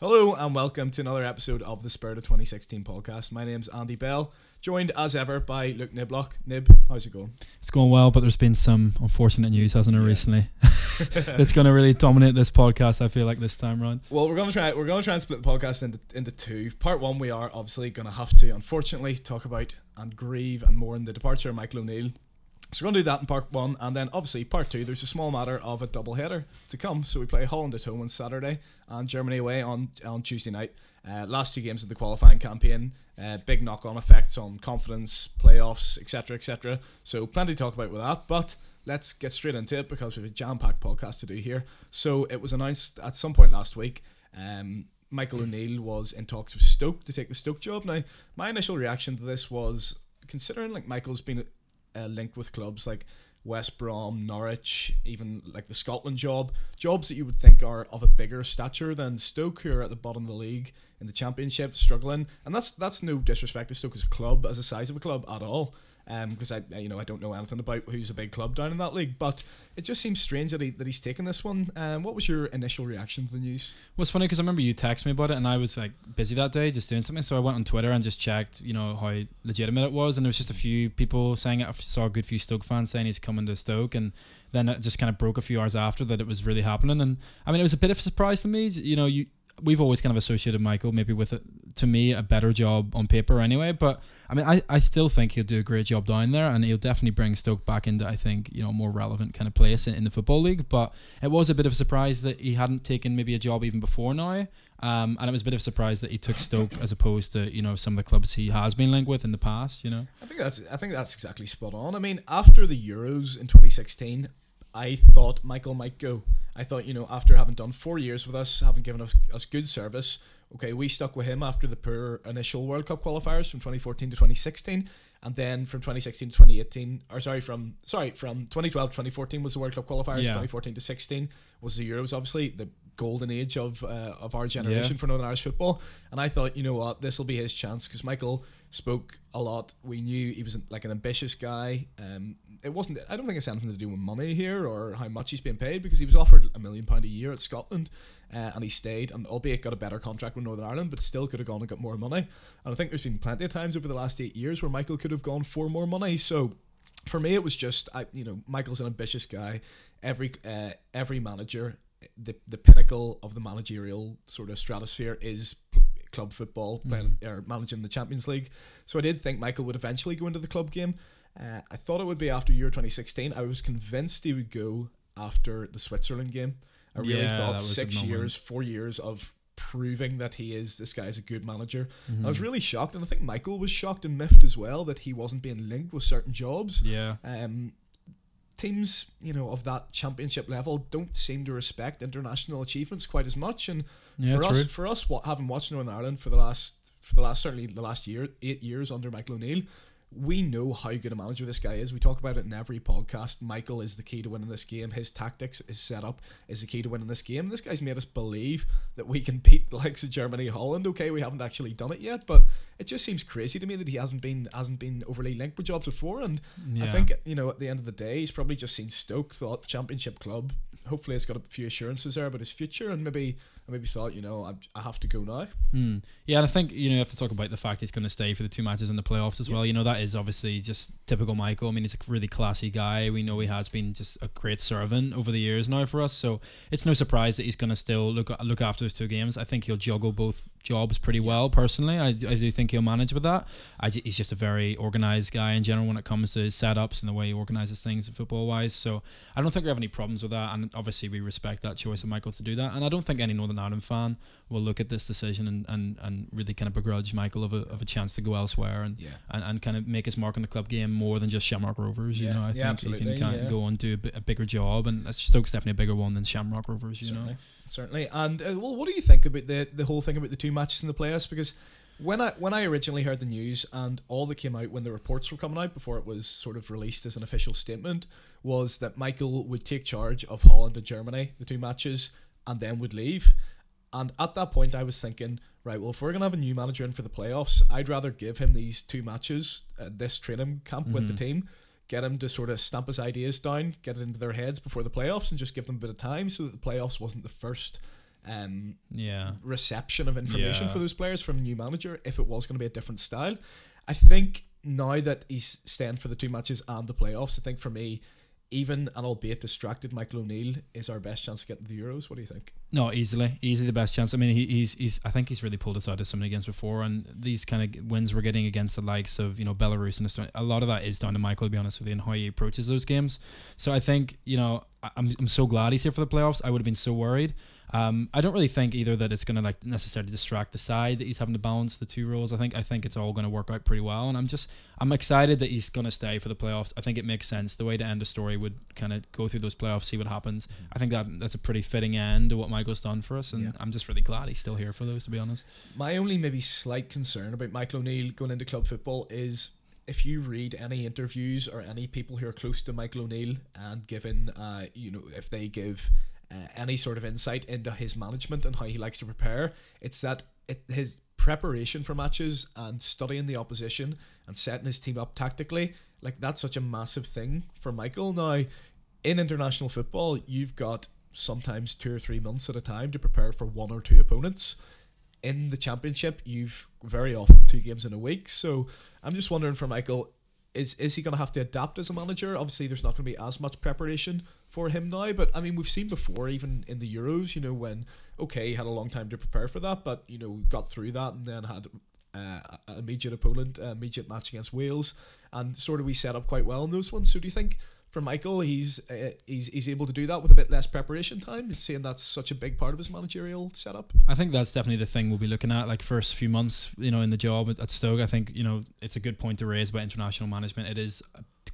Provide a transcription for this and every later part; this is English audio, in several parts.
Hello and welcome to another episode of the Spirit of 2016 podcast. My name's Andy Bell, joined as ever by Luke Niblock. Nib, how's it going? It's going well, but there's been some unfortunate news, hasn't it, recently? it's going to really dominate this podcast. I feel like this time round. Well, we're going to try. We're going to try and split the podcast into into two. Part one, we are obviously going to have to, unfortunately, talk about and grieve and mourn the departure of Michael O'Neill. So we're going to do that in part one, and then obviously part two. There's a small matter of a double header to come. So we play Holland at home on Saturday and Germany away on on Tuesday night. Uh, last two games of the qualifying campaign, uh, big knock-on effects on confidence, playoffs, etc., etc. So plenty to talk about with that, but let's get straight into it because we have a jam-packed podcast to do here. So it was announced at some point last week. Um, Michael O'Neill was in talks with Stoke to take the Stoke job. Now, my initial reaction to this was considering like Michael's been uh, linked with clubs like West Brom, Norwich, even like the Scotland job, jobs that you would think are of a bigger stature than Stoke, who are at the bottom of the league in the Championship, struggling. And that's that's no disrespect to Stoke as a club, as a size of a club at all. Because um, I, you know, I don't know anything about who's a big club down in that league, but it just seems strange that he that he's taken this one. Um, what was your initial reaction to the news? Well, it's funny because I remember you texted me about it, and I was like busy that day, just doing something. So I went on Twitter and just checked, you know, how legitimate it was, and there was just a few people saying it. I saw a good few Stoke fans saying he's coming to Stoke, and then it just kind of broke a few hours after that it was really happening. And I mean, it was a bit of a surprise to me. You know, you we've always kind of associated Michael maybe with it to me a better job on paper anyway. But I mean, I, I still think he'll do a great job down there, and he'll definitely bring Stoke back into I think you know more relevant kind of place in, in the football league. But it was a bit of a surprise that he hadn't taken maybe a job even before now. Um, and it was a bit of a surprise that he took Stoke as opposed to you know some of the clubs he has been linked with in the past. You know, I think that's I think that's exactly spot on. I mean, after the Euros in 2016, I thought Michael might go. I thought, you know, after having done four years with us, having given us, us good service, okay, we stuck with him after the poor initial World Cup qualifiers from 2014 to 2016, and then from 2016 to 2018, or sorry, from sorry from 2012 to 2014 was the World Cup qualifiers. Yeah. 2014 to 16 was the Euros, obviously the golden age of uh, of our generation yeah. for Northern Irish football. And I thought, you know what, this will be his chance because Michael spoke a lot. We knew he was like an ambitious guy. Um, it wasn't. I don't think it's anything to do with money here or how much he's being paid because he was offered a million pound a year at Scotland, uh, and he stayed and albeit got a better contract with Northern Ireland, but still could have gone and got more money. And I think there's been plenty of times over the last eight years where Michael could have gone for more money. So for me, it was just I. You know, Michael's an ambitious guy. Every uh, every manager, the the pinnacle of the managerial sort of stratosphere is club football, playing mm. or managing the Champions League. So I did think Michael would eventually go into the club game. Uh, I thought it would be after Euro 2016. I was convinced he would go after the Switzerland game. I really yeah, thought six years, four years of proving that he is this guy is a good manager. Mm-hmm. I was really shocked, and I think Michael was shocked and miffed as well that he wasn't being linked with certain jobs. Yeah. Um, teams, you know, of that championship level don't seem to respect international achievements quite as much. And yeah, for true. us, for us, what having watched Northern Ireland for the last for the last certainly the last year, eight years under Michael O'Neill, we know how good a manager this guy is. We talk about it in every podcast. Michael is the key to winning this game. His tactics, his setup is the key to winning this game. This guy's made us believe that we can beat the likes of Germany, Holland. Okay, we haven't actually done it yet, but it just seems crazy to me that he hasn't been hasn't been overly linked with jobs before. And yeah. I think you know at the end of the day, he's probably just seen Stoke, thought Championship club. Hopefully, it's got a few assurances there about his future, and maybe maybe thought, you know, I, I have to go now. Mm. Yeah, and I think you know you have to talk about the fact he's going to stay for the two matches in the playoffs as yeah. well. You know that is obviously just typical Michael. I mean, he's a really classy guy. We know he has been just a great servant over the years now for us, so it's no surprise that he's going to still look look after those two games. I think he'll juggle both jobs pretty well. Personally, I, I do think he'll manage with that. I, he's just a very organized guy in general when it comes to setups and the way he organizes things football wise. So I don't think we have any problems with that, and obviously we respect that choice of Michael to do that. And I don't think any Northern Northern fan will look at this decision and, and, and really kind of begrudge Michael of a, of a chance to go elsewhere and, yeah. and and kind of make his mark on the club game more than just Shamrock Rovers. You yeah. know, I yeah, think he can kind of go on do a, a, bigger job, and Stoke's definitely a bigger one than Shamrock Rovers. You certainly, know, certainly. And uh, well, what do you think about the the whole thing about the two matches in the playoffs? Because when I when I originally heard the news and all that came out when the reports were coming out before it was sort of released as an official statement was that Michael would take charge of Holland and Germany, the two matches, and then would leave. And at that point, I was thinking, right, well, if we're going to have a new manager in for the playoffs, I'd rather give him these two matches, uh, this training camp mm-hmm. with the mm-hmm. team, get him to sort of stamp his ideas down, get it into their heads before the playoffs, and just give them a bit of time so that the playoffs wasn't the first um, Yeah. reception of information Yeah. for those players from a new manager if it was going to be a different style. I think now that he's staying for the two matches and the playoffs, I think for me, even an albeit distracted Michael O'Neill is our best chance to get the Euros. What do you think? No, easily, easily the best chance. I mean, he, he's he's. I think he's really pulled us out of so many games before, and these kind of wins we're getting against the likes of you know Belarus and Estonia, a lot of that is down to Michael. To be honest with you, and how he approaches those games. So I think you know I'm I'm so glad he's here for the playoffs. I would have been so worried. Um, I don't really think either that it's going to like necessarily distract the side that he's having to balance the two roles. I think I think it's all going to work out pretty well, and I'm just I'm excited that he's going to stay for the playoffs. I think it makes sense. The way to end a story would kind of go through those playoffs, see what happens. I think that that's a pretty fitting end to what Michael's done for us, and Yeah. I'm just really glad he's still here for those. To be honest, My only maybe slight concern about Michael O'Neill going into club football is if you read any interviews or any people who are close to Michael O'Neill and given, uh, you know, if they give uh, any sort of insight into his management and how he likes to prepare, it's that it, his preparation for matches and studying the opposition and setting his team up tactically, like that's such a massive thing for Michael. Now, in international football, you've got sometimes two or three months at a time to prepare for one or two opponents in the championship, you've very often two games in a week. So I'm just wondering for Michael, is is he going to have to adapt as a manager? Obviously, there's not going to be as much preparation for him now. But I mean, we've seen before, even in the Euros, you know, when okay, he had a long time to prepare for that, but you know, got through that and then had uh, an immediate opponent, uh, immediate match against Wales, and sort of we set up quite well in those ones. So do you think? For Michael, he's uh, he's he's able to do that with a bit less preparation time. Seeing that's such a big part of his managerial setup. I think that's definitely the thing we'll be looking at. Like first few months, you know, in the job at, at Stoke, I think you know it's a good point to raise about international management. It is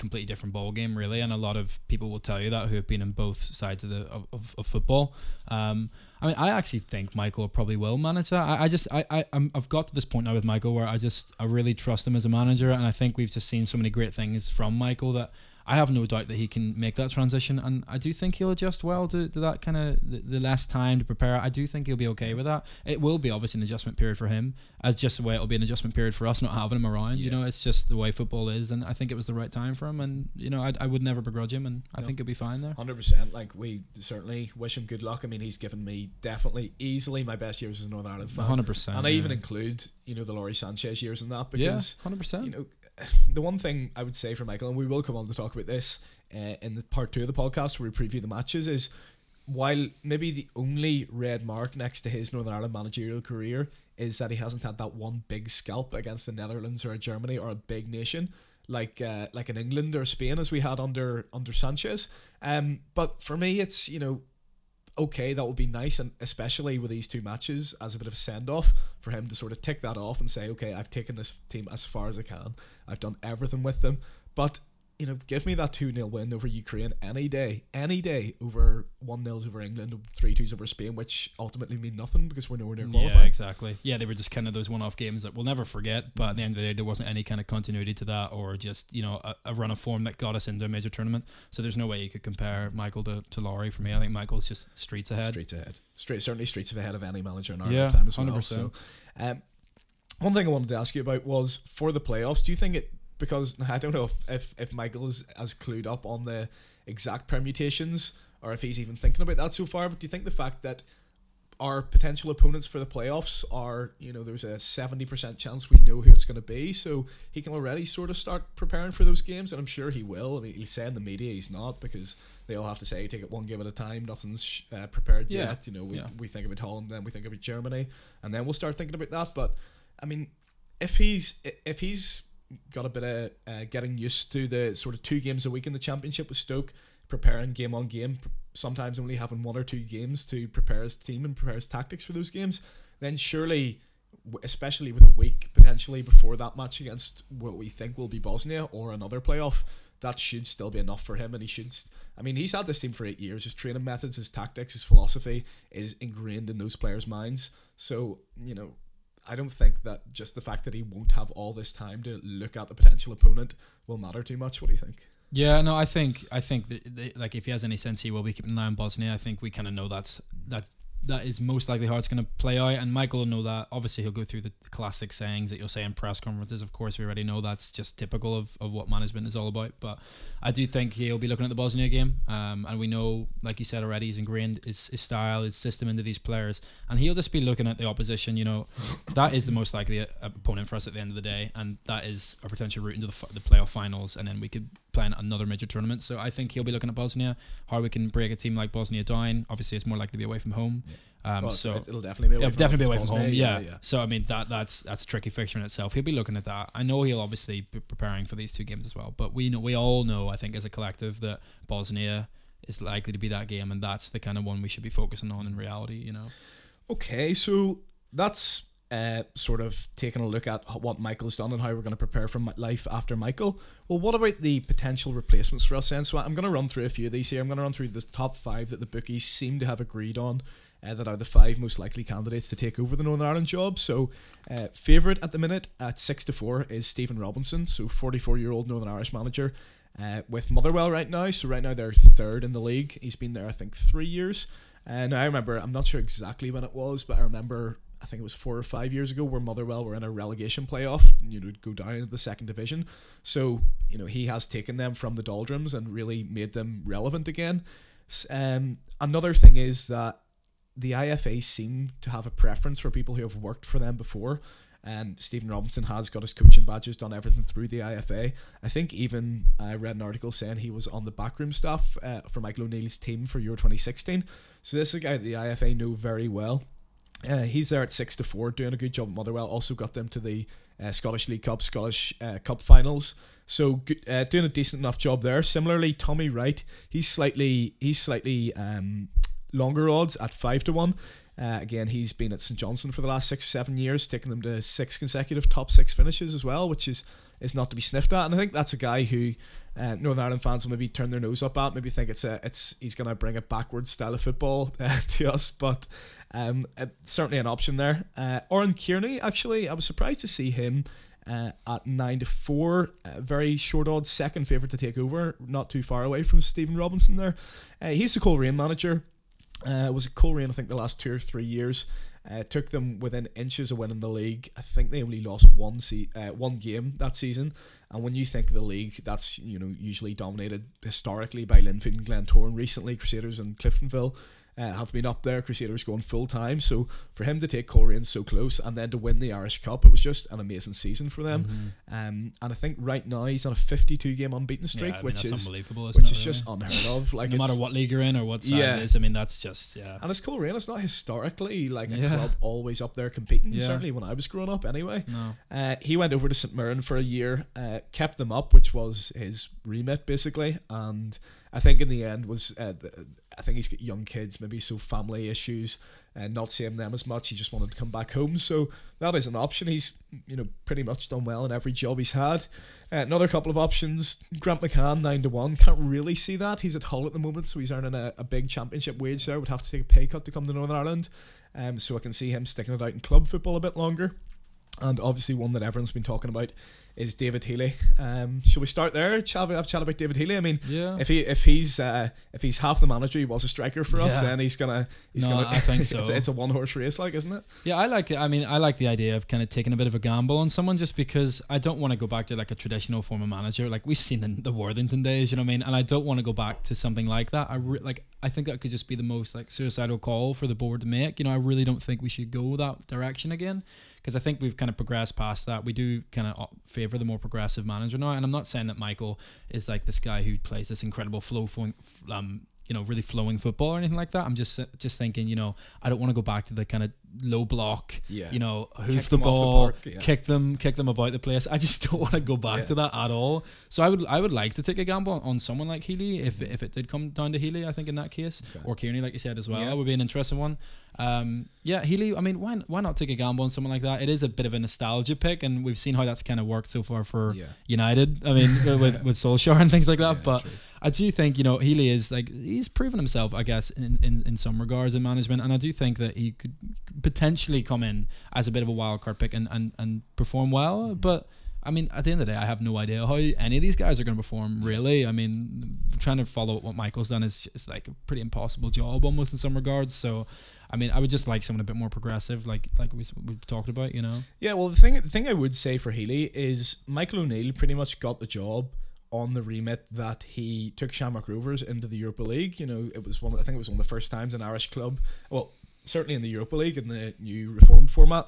completely different ball game, really, and a lot of people will tell you that who have been in both sides of the of, of, football. Um, I mean, I actually think Michael probably will manage that. I, I just I, I I've got to this point now with Michael where I just I really trust him as a manager, and I think we've just seen so many great things from Michael that. I have no doubt that he can make that transition, and I do think he'll adjust well to, to that kind of the, the less time to prepare. I do think he'll be okay with that. It will be obviously an adjustment period for him, as just the way it'll be an adjustment period for us not having him around. You know, it's just the way football is, and I think it was the right time for him. And you know, I, I would never begrudge him, and I No. think he'll be fine there. Hundred percent. Like we certainly wish him good luck. I mean, he's given me definitely easily my best years as a Northern Ireland fan, Hundred percent, and I even include you know the Lawrie Sanchez years in that because yeah, hundred percent. you know the one thing I would say for Michael, and we will come on to talk about this uh, in the part two of the podcast where we preview the matches, is while maybe the only red mark next to his Northern Ireland managerial career is that he hasn't had that one big scalp against the Netherlands or Germany or a big nation like uh, like in England or Spain as we had under under Sanchez. Um, but for me, it's you know okay, that would be nice, and especially with these two matches as a bit of a send off for him to sort of tick that off and say, okay, I've taken this team as far as I can. I've done everything with them. But, you know, give me that 2 0 win over Ukraine any day, any day over 1 0 over England, 3 2s over Spain, which ultimately mean nothing because we're nowhere near Yeah, qualifying. exactly. Yeah, they were just kind of those one-off games that we'll never forget. But at the end of the day, there wasn't any kind of continuity to that, or just you know a, a run of form that got us into a major tournament. So there's no way you could compare Michael to, to Lawrie for me. I think Michael's just streets ahead. Streets ahead. Straight, certainly streets ahead of any manager in our Yeah, lifetime as well. 100%. So, um, one thing I wanted to ask you about was for the playoffs. Do you think it? Because I don't know if if, if Michael is as clued up on the exact permutations or if he's even thinking about that so far. But do you think the fact that our potential opponents for the playoffs are, you know, there's a 70% chance we know who it's going to be. So he can already sort of start preparing for those games. And I'm sure he will. I mean, he'll say in the media he's not because they all have to say take it one game at a time. Nothing's uh, prepared Yeah. yet. You know, we, Yeah. we think about Holland, then we think about Germany, and then we'll start thinking about that. But I mean, if he's if he's got a bit of uh, getting used to the sort of two games a week in the championship with Stoke, preparing game on game, sometimes only having one or two games to prepare his team and prepare his tactics for those games, then surely, especially with a week potentially before that match against what we think will be Bosnia or another playoff, that should still be enough for him. And he should. I mean, he's had this team for eight years. His training methods, his tactics, his philosophy is ingrained in those players' minds. So you know, I don't think that just the fact that he won't have all this time to look at the potential opponent will matter too much. What do you think? Yeah, no, I think I think that, that, like if he has any sense, he will be keeping an eye on Bosnia. I think we kind of know that's that that is most likely how it's going to play out. And Michael will know that. Obviously, he'll go through the classic sayings that you'll say in press conferences. Of course, we already know that's just typical of, of what management is all about. But I do think he'll be looking at the Bosnia game. Um, and we know, like you said already, he's ingrained his, his style, his system into these players. And he'll just be looking at the opposition. You know, that is the most likely opponent for us at the end of the day. And that is a potential route into the, the playoff finals. And then we could play in another major tournament. So I think he'll be looking at Bosnia, how we can break a team like Bosnia down. Obviously, it's more likely to be away from home. Yeah. Um, Well, so it'll definitely be away it'll from definitely be home. away from home. Bosnia, Yeah. So I mean that that's that's a tricky fixture in itself. He'll be looking at that. I know he'll obviously be preparing for these two games as well. But we know we all know I think as a collective that Bosnia is likely to be that game, and that's the kind of one we should be focusing on in reality. You know. Okay, so that's uh, sort of taking a look at what Michael's done and how we're going to prepare for life after Michael. Well, what about the potential replacements for us then? So I'm going to run through a few of these here. I'm going to run through the top five that the bookies seem to have agreed on. Uh, that are the five most likely candidates to take over the Northern Ireland job. So, uh, favourite at the minute at six to four is Stephen Robinson, so 44 year old Northern Irish manager uh, with Motherwell right now. So, right now they're third in the league. He's been there, I think, three years. And I remember, I'm not sure exactly when it was, but I remember, I think it was four or five years ago, where Motherwell were in a relegation playoff, you know, go down into the second division. So, you know, he has taken them from the doldrums and really made them relevant again. Um, another thing is that the IFA seem to have a preference for people who have worked for them before. And Stephen Robinson has got his coaching badges, done everything through the IFA. I think even I read an article saying he was on the backroom staff uh, for Michael O'Neill's team for Euro 2016. So this is a guy the IFA know very well. Uh, he's there at six to four, doing a good job at Motherwell. Also got them to the uh, Scottish League Cup, Scottish uh, Cup finals. So uh, doing a decent enough job there. Similarly, Tommy Wright, he's slightly he's slightly um, longer odds at five to one. Uh, again, he's been at St Johnstone for the last six seven years, taking them to six consecutive top six finishes as well, which is is not to be sniffed at. And I think that's a guy who uh, Northern Ireland fans will maybe turn their nose up at, maybe think it's a it's he's going to bring a backwards style of football uh, to us, but um, uh, certainly an option there. Uh, Oran Kearney, actually, I was surprised to see him. Uh, at nine to four, uh, very short odds, second favourite to take over, not too far away from Stephen Robinson there. Uh, he's the Coleraine manager. Uh, was at Coleraine, I think, the last two or three years. Uh, took them within inches of winning the league. I think they only lost one se- uh, one game that season. And when you think of the league, that's you know usually dominated historically by Linfield and Glentoran. Recently, Crusaders and Cliftonville uh, have been up there. Crusaders going full time. So for him to take Coleraine so close and then to win the Irish Cup, it was just an amazing season for them. Mm-hmm. Um, and I think right now he's on a 52 game unbeaten streak, Yeah, I mean, which is unbelievable. Isn't which it, is just unheard of. Like no matter what league you're in or what side Yeah. it is. I mean, that's just yeah. And it's Coleraine. It's not historically like a Yeah. club always up there competing. Certainly when I was growing up, anyway. No. Uh, he went over to St Mirren for a year, uh, kept them up, which was his remit basically, and I think in the end was uh, I think he's got young kids, maybe so family issues, and not seeing them as much. He just wanted to come back home, so that is an option. He's you know pretty much done well in every job he's had. Uh, another couple of options: Grant McCann nine to one. Can't really see that. He's at Hull at the moment, so he's earning a, a big championship wage there. Would have to take a pay cut to come to Northern Ireland. Um, so I can see him sticking it out in club football a bit longer. And obviously, one that everyone's been talking about is David Healy. Um, shall we start there? We have a chat about David Healy? I mean, Yeah. if he if he's uh, if he's half the manager he was a striker for us, Yeah. then he's gonna he's No, gonna. I think so. it's, a, it's a one horse race, like isn't it? Yeah, I like it. I mean, I like the idea of kind of taking a bit of a gamble on someone just because I don't want to go back to like a traditional form of manager. Like we've seen in the Worthington days, you know what I mean? And I don't want to go back to something like that. I re- like I think that could just be the most like suicidal call for the board to make. You know, I really don't think we should go that direction again because I think we've kind of progressed past that. We do kind of favor the more progressive manager now, and I'm not saying that Michael is like this guy who plays this incredible flow, um, you know, really flowing football or anything like that. I'm just just thinking, you know, I don't want to go back to the kind of low block, Yeah. you know, hoof the off the ball, park, yeah. kick them, kick them about the place. I just don't want to go back Yeah. to that at all. So I would I would like to take a gamble on, on someone like Healy if if it did come down to Healy. I think in that case, Okay. or Kearney, like you said as well, Yeah. would be an interesting one. Um, yeah, Healy. I mean, why why not take a gamble on someone like that? It is a bit of a nostalgia pick, and we've seen how that's kind of worked so far for. United. I mean, with with Solskjaer and things like that. But true. I do think you know Healy is like he's proven himself, I guess, in, in, in some regards in management, and I do think that he could potentially come in as a bit of a wild card pick and and, and perform well. Mm-hmm. But I mean, at the end of the day, I have no idea how any of these guys are going to perform. Really, I mean, trying to follow what Michael's done is just like a pretty impossible job almost in some regards. So. I mean, I would just like someone a bit more progressive, like like we we talked about. You know. Yeah, well, the thing the thing I would say for Healy is Michael O'Neill pretty much got the job on the remit that he took Shamrock Rovers into the Europa League. You know, it was one. I think it was one of the first times an Irish club. Well, certainly in the Europa League in the new reformed format.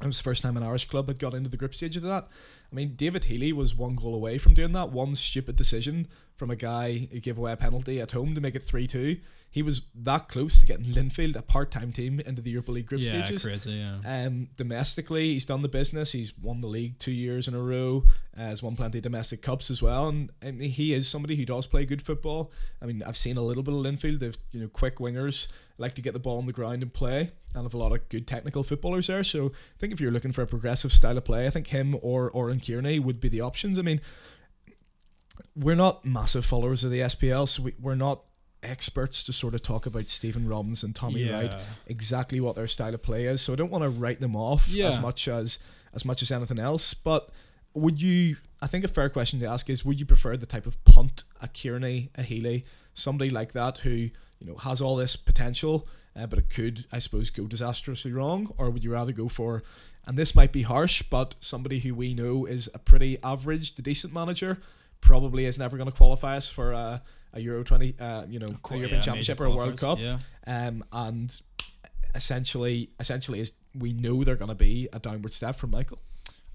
It was the first time an Irish club had got into the group stage of that. I mean, David Healy was one goal away from doing that. One stupid decision from a guy who gave away a penalty at home to make it 3 2. He was that close to getting Linfield, a part time team, into the Europa League group yeah, stages. crazy. Yeah. Um, domestically, he's done the business. He's won the league two years in a row. Uh, has won plenty of domestic cups as well, and, and he is somebody who does play good football. I mean, I've seen a little bit of Linfield. They've you know quick wingers like to get the ball on the ground and play, and have a lot of good technical footballers there. So I think if you're looking for a progressive style of play, I think him or Oran Kearney would be the options. I mean, we're not massive followers of the SPL, so we, we're not experts to sort of talk about Stephen Robbins and Tommy yeah. Wright exactly what their style of play is. So I don't want to write them off Yeah. as much as as much as anything else. But would you? I think a fair question to ask is: Would you prefer the type of punt a Kearney, a Healy, somebody like that who you know has all this potential, uh, but it could, I suppose, go disastrously wrong, or would you rather go for? And this might be harsh, but somebody who we know is a pretty average to decent manager, probably is never going to qualify us for a, a Euro twenty, uh, you know, a European yeah, Championship or a World Cup Yeah. um, and essentially, essentially, is we know they're going to be a downward step from Michael.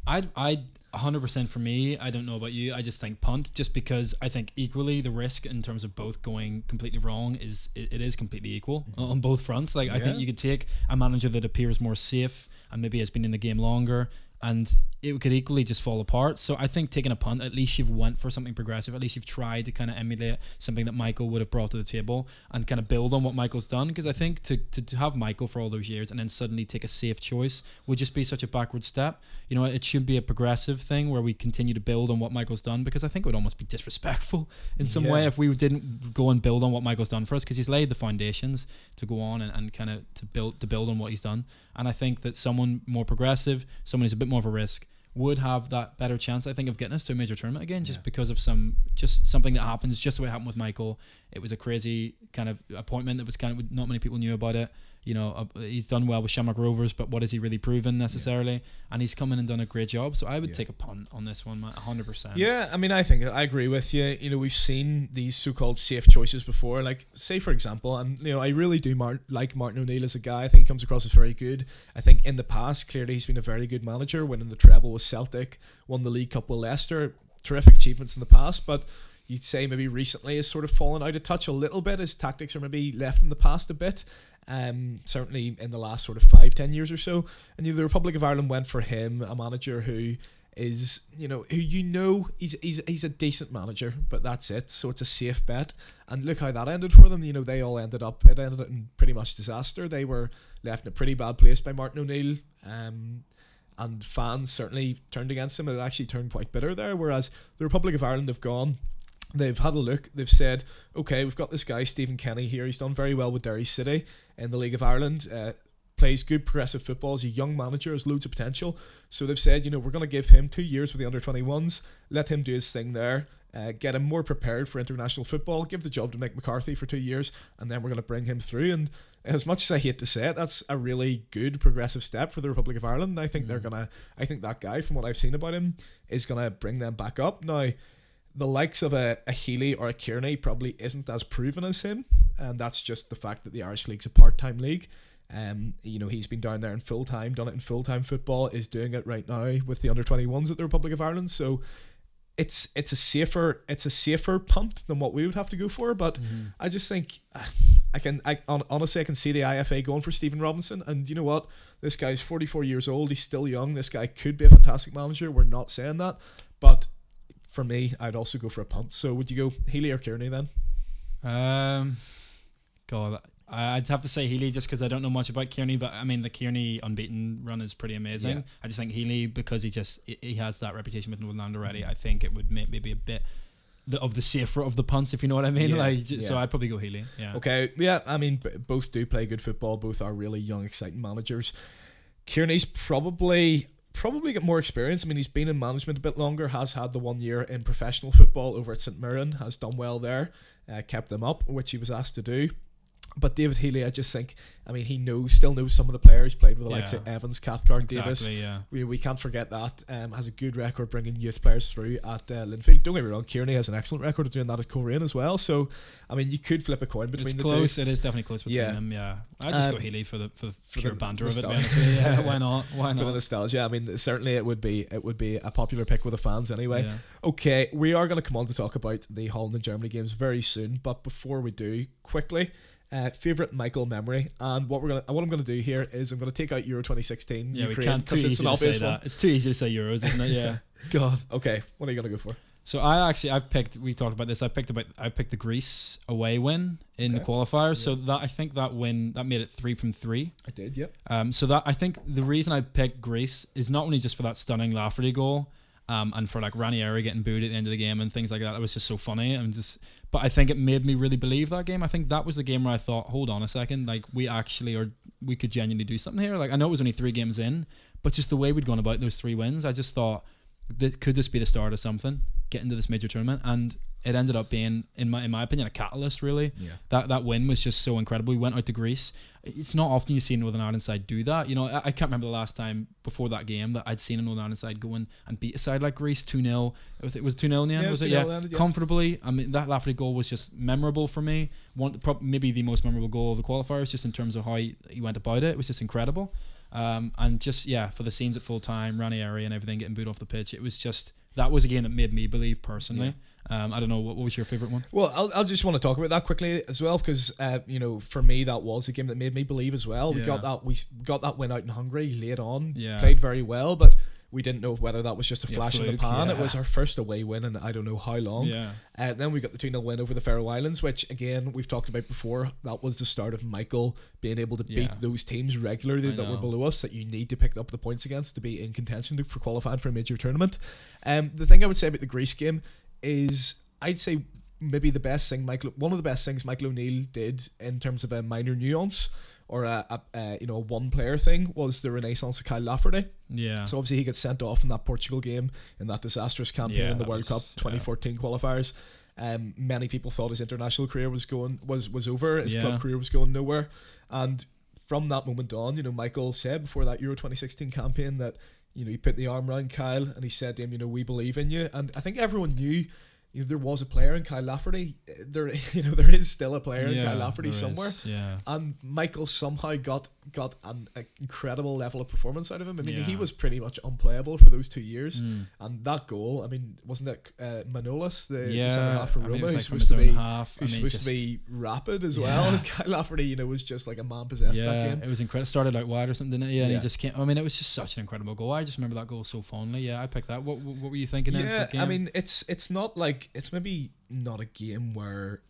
I I 100% for me. I don't know about you. I just think punt just because I think equally the risk in terms of both going completely wrong is it, it is completely equal mm-hmm. on both fronts. Like I think you could take a manager that appears more safe and maybe has been in the game longer and it could equally just fall apart. So I think taking a punt, at least you've went for something progressive. At least you've tried to kind of emulate something that Michael would have brought to the table and kind of build on what Michael's done. Because I think to, to, to have Michael for all those years and then suddenly take a safe choice would just be such a backward step. You know, it should be a progressive thing where we continue to build on what Michael's done. Because I think it would almost be disrespectful in some way if we didn't go and build on what Michael's done for us. Because he's laid the foundations to go on and, and kind of to build to build on what he's done. And I think that someone more progressive, someone who's a bit more of a risk, would have that better chance, I think, of getting us to a major tournament again, just Yeah. because of some just something that happens, just the way it happened with Michael. It was a crazy kind of appointment that was kind of not many people knew about it. You know, uh, he's done well with Shamrock Rovers, but what has he really proven necessarily? And he's come in and done a great job. So I would Yeah. take a punt on this one, man, hundred percent. Yeah, I mean, I think I agree with you. You know, we've seen these so-called safe choices before. Like, say for example, and you know, I really do Mar- like Martin O'Neill as a guy. I think he comes across as very good. I think in the past, clearly, he's been a very good manager. Winning the treble with Celtic, won the League Cup with Leicester. Terrific achievements in the past, but you'd say maybe recently has sort of fallen out of touch a little bit. His tactics are maybe left in the past a bit. Um, certainly in the last sort of five, ten years or so. And you know, the Republic of Ireland went for him, a manager who is, you know, who you know he's he's he's a decent manager, but that's it. So it's a safe bet. And look how that ended for them. You know, they all ended up it ended in pretty much disaster. They were left in a pretty bad place by Martin O'Neill. Um and fans certainly turned against him it actually turned quite bitter there. Whereas the Republic of Ireland have gone They've had a look. They've said, okay, we've got this guy Stephen Kenny here. He's done very well with Derry City in the League of Ireland. Uh, plays good progressive football. He's a young manager, has loads of potential. So they've said, you know, we're going to give him two years with the under 21s, let him do his thing there, uh, get him more prepared for international football, give the job to Mick McCarthy for two years, and then we're going to bring him through. And as much as I hate to say it, that's a really good progressive step for the Republic of Ireland. I think they're Mm. gonna. I think that guy, from what I've seen about him, is gonna bring them back up. Now, the likes of a, a Healy or a Kearney probably isn't as proven as him, and that's just the fact that the Irish League's a part-time league. Um, you know, he's been down there in full time, done it in full time football, is doing it right now with the under 21s at the Republic of Ireland. So it's it's a safer it's a safer punt than what we would have to go for. But Mhm. I just think uh, I can I hon- honestly I can see the IFA going for Stephen Robinson, and you know what? This guy's 44 years old. He's still young. This guy could be a fantastic manager. We're not saying that, but for me, I'd also go for a punt. So would you go Healy or Kearney then? Um, God, I'd have to say Healy just because I don't know much about Kearney, but I mean the Kearney unbeaten run is pretty amazing. Yeah. I just think Healy because he just he- has that reputation with Northern Ireland already. I think it would make maybe a bit the, of the safer of the punts, if you know what I mean. Yeah, like, j- so. I'd probably go Healy. Yeah. Okay, yeah, I mean, b- both do play good football. Both are really young, exciting managers. Kearney's probably probably got more experience. I mean, he's been in management a bit longer. Has had the one year in professional football over at St Mirren. Has done well there. Uh, kept them up, which he was asked to do. But David Healy, I just think, I mean, he knows, still knows some of the players. Played with the likes Yeah. of Evans, Cathcart, Davis. Yeah. We, we can't forget that. Um, has a good record bringing youth players through at uh, Linfield. Don't get me wrong, Kearney has an excellent record of doing that at Coleraine as well. So, I mean, you could flip a coin between It's the close. two. It is definitely close between Yeah. them. Yeah. I just go Um, Healy for the for the for pure the banter of it. to be honest with you. Yeah, why not? Why not? For the nostalgia, I mean, certainly it would be it would be a popular pick with the fans anyway. Yeah. Okay, we are going to come on to talk about the Holland and Germany games very soon, but before we do, quickly, uh, favorite Michael memory, and what we're gonna, what I'm to do here is I'm to take out Euro 2016 Yeah, we can't too because easy it's an to say one. that. It's too easy to say Euros, isn't it? Yeah. God. Okay, what are you to go for? So I actually I've picked we talked about this. I picked about I picked the Greece away win in the Okay. qualifiers. So that I think that win that made it three from three. I did, yep. Um, so that I think the reason I picked Greece is not only just for that stunning Lafferty goal, um, and for like Ranieri getting booed at the end of the game and things like that. That was just so funny and just. But I think it made me really believe that game. I think that was the game where I thought, hold on a second, like we actually are, we could genuinely do something here. Like I know it was only three games in, but just the way we'd gone about those three wins, I just thought, that could this be the start of something? Get into this major tournament, and it ended up being, in my in my opinion, a catalyst. Really, Yeah. that that win was just so incredible. We went out to Greece. It's not often you see Northern Ireland side do that. You know, I, I can't remember the last time before that game that I'd seen a Northern Ireland side go in and beat a side like Greece 2 0. It was 2 0 in the end, Yeah, was it? Yeah. in the end, yeah. Comfortably. I mean, that Lafferty goal was just memorable for me. One, prob- maybe the most memorable goal of the qualifiers, just in terms of how he, he went about it. It was just incredible. Um, and just, yeah, for the scenes at full time, Ranieri and everything getting booed off the pitch, it was just, that was a game that made me believe personally. Um, I don't know, what, what was your favourite one? Well, I'll, I'll just want to talk about that quickly as well because uh, you know for me that was a game that made me believe as well. We Yeah. got that we got that win out in Hungary late on. Yeah. played very well, but we didn't know whether that was just a Yeah, flash in the fluke, pan. It was our first away win, and I don't know how long. Yeah. Uh, then we got the 2 0 win over the Faroe Islands, which again we've talked about before. That was the start of Michael being able to beat those teams regularly I that were below us that you need to pick up the points against to be in contention for qualifying for a major tournament. Um, the thing I would say about the Greece game is I'd say maybe the best thing Michael, one of the best things Michael O'Neill did in terms of a minor nuance or a, a, a you know a one player thing was the renaissance of Kyle Lafferty. Yeah. So obviously he gets sent off in that Portugal game in that disastrous campaign Yeah, in the World was- Cup yeah. 2014 qualifiers. Um, many people thought his international career was going was was over. His Yeah. club career was going nowhere, and from that moment on, you know, Michael said before that Euro 2016 campaign that you know he put the arm around Kyle and he said to him, you know, we believe in you, and I think everyone knew. You know, there was a player in Kyle Lafferty. There, you know, there is still a player in Kyle Lafferty somewhere is, Yeah. and Michael somehow got got an incredible level of performance out of him. I mean, he was pretty much unplayable for those two years, Mm. and that goal. I mean, wasn't it uh, Manolas, the, Yeah, centre half for I mean, Roma, was who's supposed to be half. Who's supposed to be rapid as well? Yeah. And Kyle Lafferty, you know, was just like a man possessed that Yeah, game. it was incredible. Started out wide or something, didn't it? Yeah, and Yeah. he just came. I mean, it was just such an incredible goal. I just remember that goal so fondly. Yeah, I picked that. What What, what were you thinking? then Yeah. I mean, it's it's not like it's maybe not a game where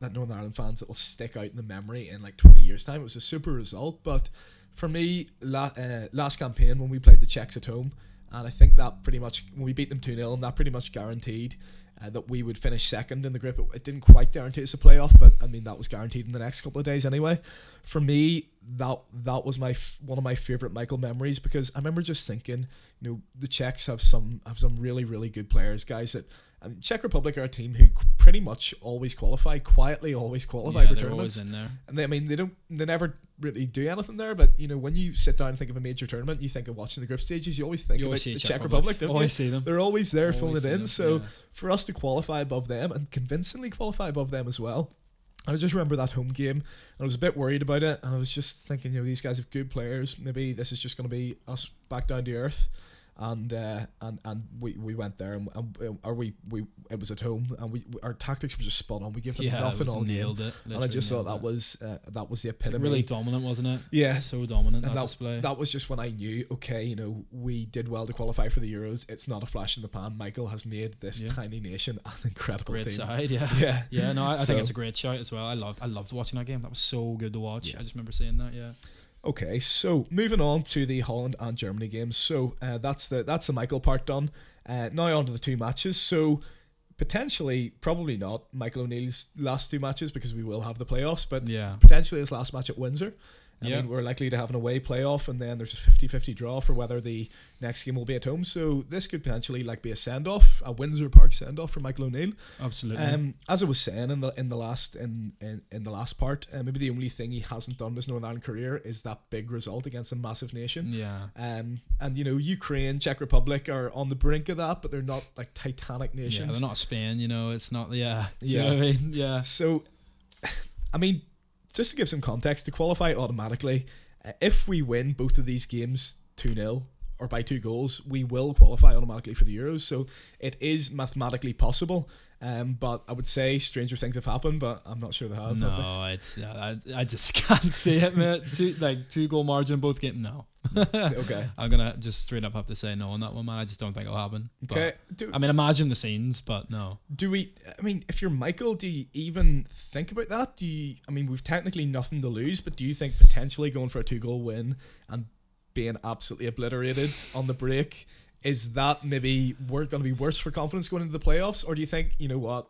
that Northern Ireland fans that will stick out in the memory in like twenty years time. It was a super result, but for me, la- uh, last campaign when we played the Czechs at home, and I think that pretty much when we beat them two 0 and that pretty much guaranteed. Uh, that we would finish second in the group. It, it didn't quite guarantee us a playoff, but I mean that was guaranteed in the next couple of days anyway. For me, that that was my f- one of my favorite Michael memories because I remember just thinking, you know, the Czechs have some have some really really good players, guys that. Mean, Czech Republic are a team who pretty much always qualify, quietly always qualify yeah, for they're tournaments. always in there. And they, I mean, they don't, they never really do anything there. But you know, when you sit down and think of a major tournament, you think of watching the group stages. You always think You always the Czech Czech Republic, don't Always you? see them. They're always there Always filling it in. them, So yeah. for us to qualify above them and convincingly qualify above them as well. And I just remember that home game, and I was a bit worried about it, and I was just thinking, you know, these guys have good players. Maybe this is just going to be us back down to earth, and uh, and and we, we went there, and, and or we, we it was at home, and we our tactics were just spot on. We gave them yeah, nothing all game, it. and I just thought that it. was uh, that was the epitome. really dominant, wasn't it? yeah, So dominant and that, that, display. that was just when I knew, okay, you know, we did well to qualify for the Euros. It's not a flash in the pan. Michael has made this Yeah. tiny nation an incredible great team. side, yeah. Yeah. Yeah, no, I, I So- think it's a great shout as well. I loved, I loved watching that game. That was so good to watch. Yeah. I just remember seeing that. Yeah, Okay, so moving on to the Holland and Germany games. So uh, that's the that's the Michael part done. Uh, now on to the two matches. So potentially, probably not Michael O'Neill's last two matches because we will have the playoffs, but yeah. potentially his last match at Windsor. I Yeah. mean, we're likely to have an away playoff, and then there's a 50-50 draw for whether the next game will be at home. So this could potentially like be a send off, a Windsor Park send off for Michael O'Neill. Absolutely. Um, as I was saying in the in the last in in, in the last part, uh, maybe the only thing he hasn't done in his Northern Ireland career is that big result against a massive nation. yeah. Um, and you know, Ukraine, Czech Republic are on the brink of that, but they're not like titanic nations. Yeah, they're not Spain, you know. It's not. Yeah. Do you Yeah. know I mean? Yeah. So, I mean, just to give some context, to qualify automatically, uh, if we win both of these games 2 0 or by two goals, we will qualify automatically for the Euros. So it is mathematically possible. Um, but I would say stranger things have happened, but I'm not sure they have. have they? No, it's I, I just can't see it, mate. Two like two goal margin both games. No, Okay. I'm gonna just straight up have to say no on that one, man. I just don't think it'll happen. But, Okay. Do, I mean, imagine the scenes, but no. do we? I mean, if you're Michael, do you even think about that? Do you? I mean, we've technically nothing to lose, but do you think potentially going for a two goal win and being absolutely obliterated on the break is that maybe we're going to be worse for confidence going into the playoffs, or do you think you know what?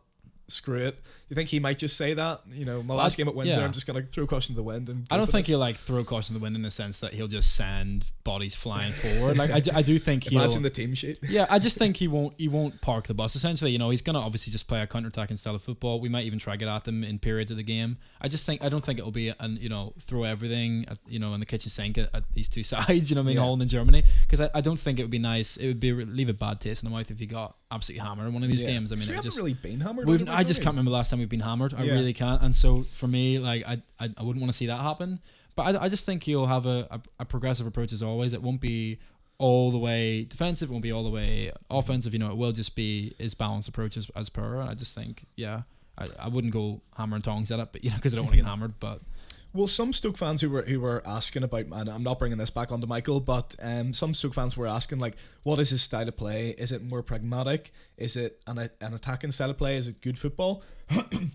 Screw it. You think he might just say that? You know, my last I- game at Windsor, yeah. I'm just going to throw caution to the wind and. I don't think this. he'll like throw caution to the wind in the sense that he'll just send bodies flying forward. Like I, do- I do think he'll. imagine the team sheet. yeah, I just think he won't. He won't park the bus. Essentially, you know, he's gonna obviously just play a counter-attacking style of football. We might even try to get at them in periods of the game. I just think I don't think it'll be an you know throw everything at, you know in the kitchen sink at, at these two sides. You know, what I mean, Yeah. Holland and Germany, because I, I don't think it would be nice. It would be leave a bad taste in the mouth if you got absolutely hammered in one of these Yeah. games. I mean, we haven't just really been hammered. We've, I just can't remember last time we've been hammered. I Yeah. really can't. And so for me, like I, I, I wouldn't want to see that happen. But I, I just think you'll have a, a, a progressive approach as always. It won't be all the way defensive. It won't be all the way offensive. You know, it will just be his balanced approach as, as per. And I just think, yeah, I, I wouldn't go hammer and tongs at it, but you know, because I don't want to get hammered. But Well, some Stoke fans who were who were asking about, and I'm not bringing this back onto Michael, but um, some Stoke fans were asking like, what is his style of play? Is it more pragmatic? Is it an an attacking style of play? Is it good football? and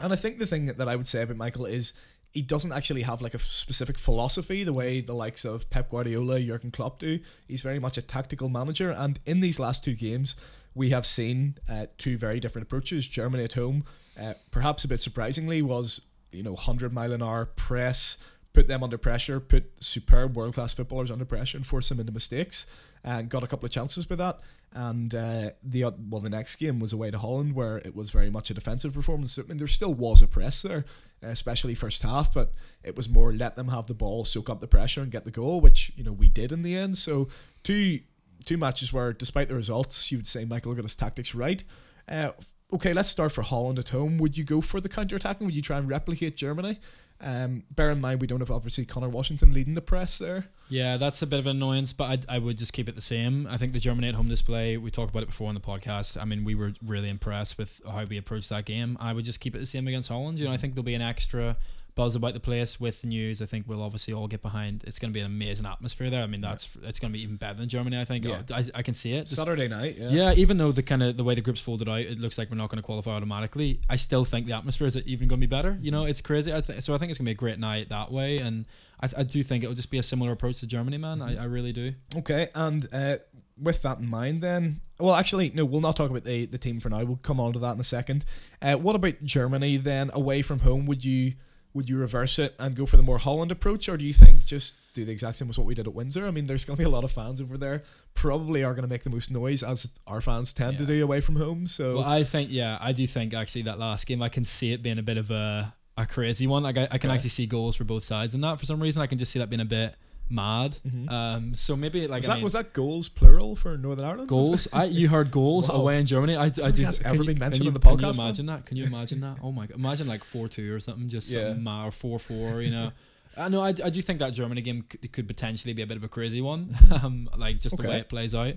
I think the thing that I would say about Michael is he doesn't actually have like a specific philosophy the way the likes of Pep Guardiola, Jurgen Klopp do. He's very much a tactical manager, and in these last two games, we have seen uh, two very different approaches. Germany at home, uh, perhaps a bit surprisingly, was you know hundred mile an hour press, put them under pressure, put superb world class footballers under pressure, and force them into mistakes, and got a couple of chances with that. And uh, the well, the next game was away to Holland, where it was very much a defensive performance. I mean, there still was a press there, especially first half, but it was more let them have the ball, soak up the pressure, and get the goal, which you know we did in the end. So two two matches where, despite the results, you would say Michael got his tactics right. Uh, okay, let's start for Holland at home. Would you go for the counter attacking? Would you try and replicate Germany? Um, bear in mind we don't have obviously Conor Washington leading the press there. yeah, that's a bit of an annoyance, but I, I would just keep it the same. I think the Germany at home display, we talked about it before on the podcast. I mean, we were really impressed with how we approached that game. I would just keep it the same against Holland. You know, I think there'll be an extra buzz about the place with the news. I think we'll obviously all get behind. It's going to be an amazing atmosphere there. I mean, that's it's going to be even better than Germany. I think. Yeah. I, I can see it. Just- Saturday night, yeah. yeah. even though the kind of the way the group's folded out, it looks like we're not going to qualify automatically. I still think the atmosphere is even going to be better. You know, it's crazy. I th- so I think it's going to be a great night that way, and I, I do think it'll just be a similar approach to Germany, man. I, I really do. Okay, and uh, with that in mind, then, well, actually, no, we'll not talk about the, the team for now. We'll come on to that in a second. Uh, what about Germany then? Away from home, would you would you reverse it and go for the more Holland approach, or do you think just do the exact same as what we did at Windsor? I mean, there's going to be a lot of fans over there. Probably are going to make the most noise as our fans tend to do away from home. So Well, I think yeah, I do think actually that last game I can see it being a bit of a a crazy one. Like I, I can Okay. actually see goals for both sides, and that for some reason I can just see that being a bit mad. Mhm. Um, so maybe like was I that mean, was that goals plural for Northern Ireland? Goals. I you heard goals Wow. away in Germany. I, I think do. that's ever you- been mentioned you- on the Can podcast, you man? imagine that? Can you imagine that? Oh my god! Imagine like four two or something, just Yeah. something mad or four four. You know. I know. I, I do think that Germany game could, could potentially be a bit of a crazy one, um, like just the way it plays out.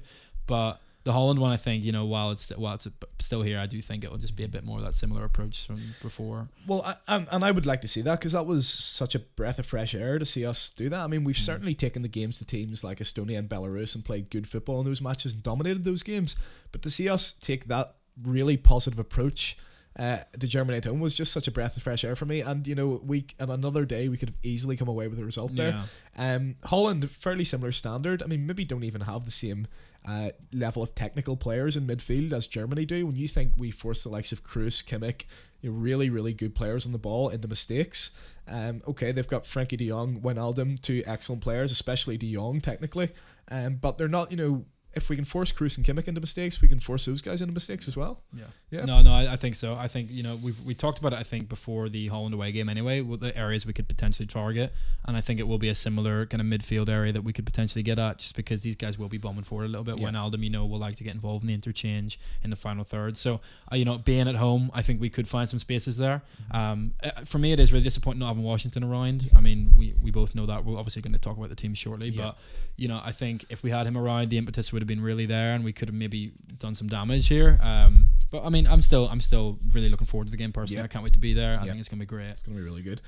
But the Holland one, I think, you know, while it's while it's still here, I do think it will just be a bit more of that similar approach from before. Well, I, and, and I would like to see that because that was such a breath of fresh air to see us do that. I mean, we've Mm. certainly taken the games to teams like Estonia and Belarus and played good football in those matches and dominated those games. But to see us take that really positive approach uh, to Germany at home was just such a breath of fresh air for me. And you know, we and another day we could have easily come away with a result there. Yeah. Um, Holland fairly similar standard. I mean, maybe don't even have the same uh, level of technical players in midfield as Germany do. When you think we force the likes of Kroos, Kimmich, you know, really really good players on the ball into mistakes. Um, okay, they've got Frenkie De Jong, Wijnaldum, two excellent players, especially De Jong technically. Um, but they're not, you know, if we can force Kroos and Kimmich into mistakes, we can force those guys into mistakes as well. Yeah. Yeah. No, no, I, I think so. I think you know we've we talked about it. I think before the Holland away game anyway, with the areas we could potentially target, and I think it will be a similar kind of midfield area that we could potentially get at, just because these guys will be bombing forward a little bit. Yeah. Wijnaldum, you know, will like to get involved in the interchange in the final third. So uh, you know, being at home, I think we could find some spaces there. Um, uh, for me, it is really disappointing not having Washington around. I mean, we we both know that. We're obviously going to talk about the team shortly, Yeah. but you know, I think if we had him around, the impetus would have been really there, and we could have maybe done some damage here. Um, but I mean, I'm still, I'm still really looking forward to the game personally. Yeah. I can't wait to be there. I Yeah. think it's gonna be great. It's going to be really good.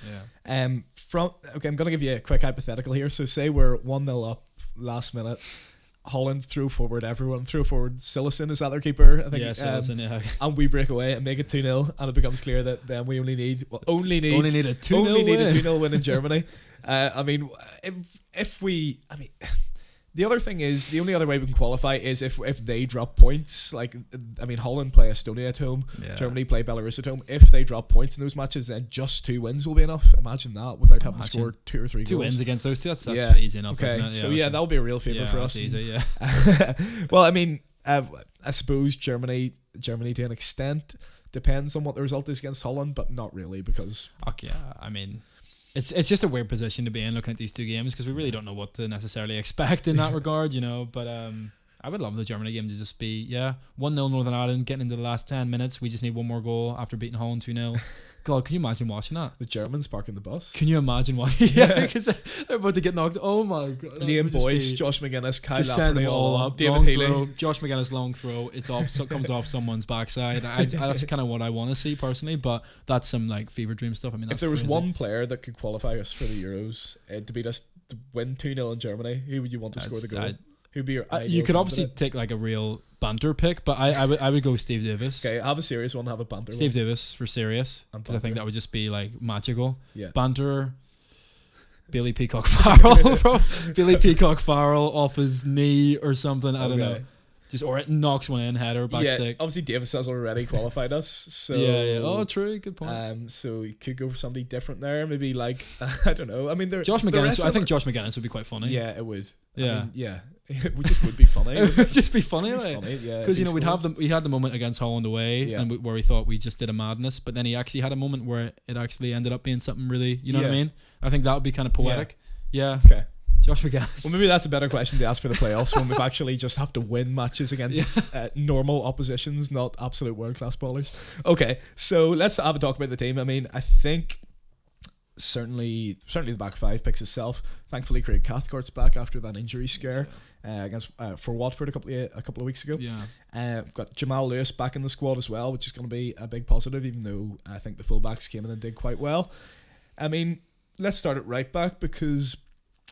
Yeah. Um, from okay, I'm gonna give you a quick hypothetical here. So say we're one 0 up last minute. Holland throw forward everyone, throw forward Cillessen is that their keeper, I think. yeah, so um, yeah. and we break away and make it 2 0, and it becomes clear that then we only need, well, only need, only need a two only need a win. 2 0 win in Germany. Uh, I mean, if, if we, I mean, the other thing is, the only other way we can qualify is if, if they drop points. Like, I mean, Holland play Estonia at home, Yeah. Germany play Belarus at home. If they drop points in those matches, then just two wins will be enough. Imagine that without having Imagine. score two or three Two goals. wins against those two. That's, that's Yeah. easy enough. Okay, isn't it? so yeah, that will be a real favor yeah, for us. easy. Yeah. well, I mean, uh, I suppose Germany, Germany to an extent depends on what the result is against Holland, but not really because Fuck yeah. I mean, it's it's just a weird position to be in looking at these two games because we really don't know what to necessarily expect in that regard, you know. But um, I would love the Germany game to just be yeah one 0 Northern Ireland getting into the last ten minutes. We just need one more goal after beating Holland two 0 God, can you imagine watching that? the Germans parking the bus. Can you imagine watching? yeah, because they're about to get knocked. Oh my god! that Liam Boyce, Josh Magennis, Kyle just send Lafferty, them all up. David long Healy. throw, Josh Magennis long throw. It's off. So comes off someone's backside. I, I, that's kind of what I want to see personally. But that's some like fever dream stuff. I mean, If there was crazy. one player that could qualify us for the Euros uh, to beat us to win 2 0 in Germany, who would you want to score the That's- goal? Who'd be your Uh, you could obviously take like a real banter pick, but I, I would I would go Steve Davis. Okay, have a serious one, have a banter Steve one. Davis for serious because I think that would just be like magical. Yeah. Banter. Bailey Peacock Farrell, bro. Bailey Peacock Farrell off his knee or something. I don't know. Just or it knocks one in header back Yeah, stick. obviously Davis has already qualified us, so yeah, yeah. Oh, true. Good point. Um, so you could go for somebody different there. Maybe like I don't know. I mean, there. Josh Magennis. I think Josh Magennis would be quite funny. Yeah, it would. I Yeah. mean, yeah. It would just would be funny. it would just be funny, like. funny, yeah. Because you know we'd have the we had the moment against Holland away, Yeah. and we, where we thought we just did a madness, but then he actually had a moment where it actually ended up being something really, you know what I mean? I think that would be kind of poetic. Yeah, Okay. Josh. Well, maybe that's a better question to ask for the playoffs when we've actually just have to win matches against uh, normal oppositions, not absolute world class ballers. Okay, so let's have a talk about the team. I mean, I think certainly certainly the back five picks itself. Thankfully, Craig Cathcart's back after that injury scare uh, against uh, for Watford a couple of a couple of weeks ago. yeah, Uh, we've got Jamal Lewis back in the squad as well, which is going to be a big positive, even though I think the fullbacks came in and did quite well. I mean, let's start at right back because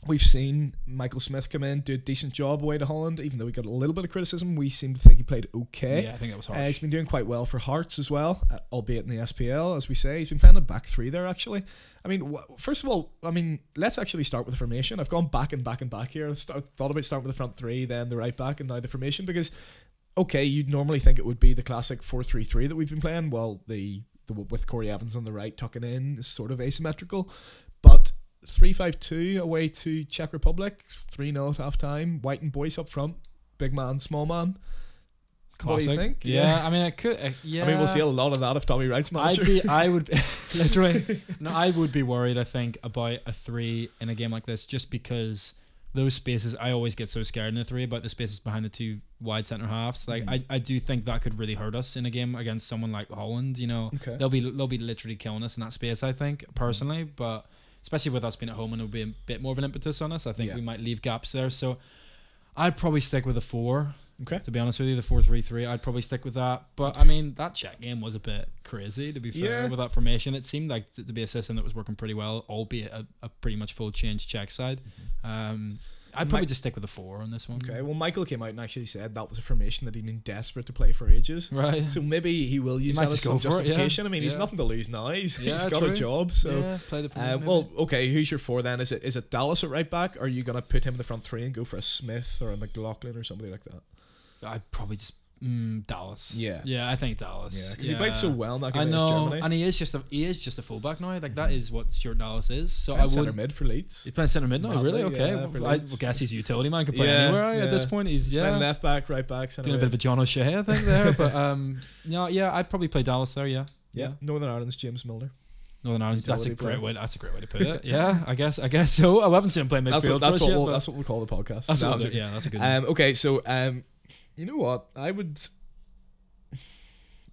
we've seen Michael Smith come in, do a decent job away to Holland, even though we got a little bit of criticism. We seem to think he played okay. yeah. I think that was Uh, hard. he's been doing quite well for Hearts as well, uh, albeit in the SPL, as we say. He's been playing a back three there, actually. I mean, wh- first of all, I mean, let's actually start with the formation. I've gone back and back and back here. I start, thought about starting with the front three, then the right back, and now the formation because, okay, you'd normally think it would be the classic 4 3 3 that we've been playing. Well, the, the with Corry Evans on the right tucking in is sort of asymmetrical. But 3 5 2 away to Czech Republic, 3 0 at half time, Whyte and Boyce up front, big man, small man. What do you think? Yeah, I mean, I could. Uh, yeah, I mean, we'll see a lot of that if Tommy Wright's I'd be. I would literally. No, I would be worried. I think about a three in a game like this, just because those spaces. I always get so scared in the three about the spaces behind the two wide centre halves. Like Mhm. I, I do think that could really hurt us in a game against someone like Holland. You know, okay. they'll be they'll be literally killing us in that space. I think personally, but especially with us being at home and it'll be a bit more of an impetus on us. I think Yeah. we might leave gaps there. So I'd probably stick with a four. Okay. To be honest with you, the four three three, I'd probably stick with that. But I mean, that Czech game was a bit crazy. To be fair, Yeah. with that formation, it seemed like to be a system that was working pretty well, albeit a, a pretty much full change Czech side. Mm-hmm. Um, I'd probably Mike- just stick with the four on this one. Okay, well, Michael came out and actually said that was a formation that he'd been desperate to play for ages. Right. So maybe he will use might that as some for it, yeah. justification. I mean, he's nothing to lose now. He's, Yeah, he's got a job. So, yeah, play the four. uh, well, okay. Who's your four then? Is it is it Dallas at right back, or are you gonna put him in the front three and go for a Smith or a McLaughlin or somebody like that? I'd probably just mm, Dallas. Yeah. yeah, I think Dallas. Yeah, because he played so well in that I game against know, Germany. and he is just a he is just a fullback now. Like that is what Stuart Dallas is. So Playing I would centre mid for Leeds. He's playing centre mid now, Madly, really? Okay, yeah, Well, I guess he's a utility man. Can play Yeah, anywhere at this point. He's Playing yeah left back, right back, centre doing a bit of a mid. John O'Shea, I think there. but um, no, yeah, I'd probably play Dallas there. Yeah, Yeah, Northern Ireland's James Milner. Northern Ireland. That's a great way. That's a great way to put it. Yeah, I guess. I guess so. I haven't seen him play midfield That's what, that's what yet, we'll, that's what we call the podcast. that's No, what I'm we'll do. joking. yeah, that's a good. one. Um, okay, so um, you know what? I would.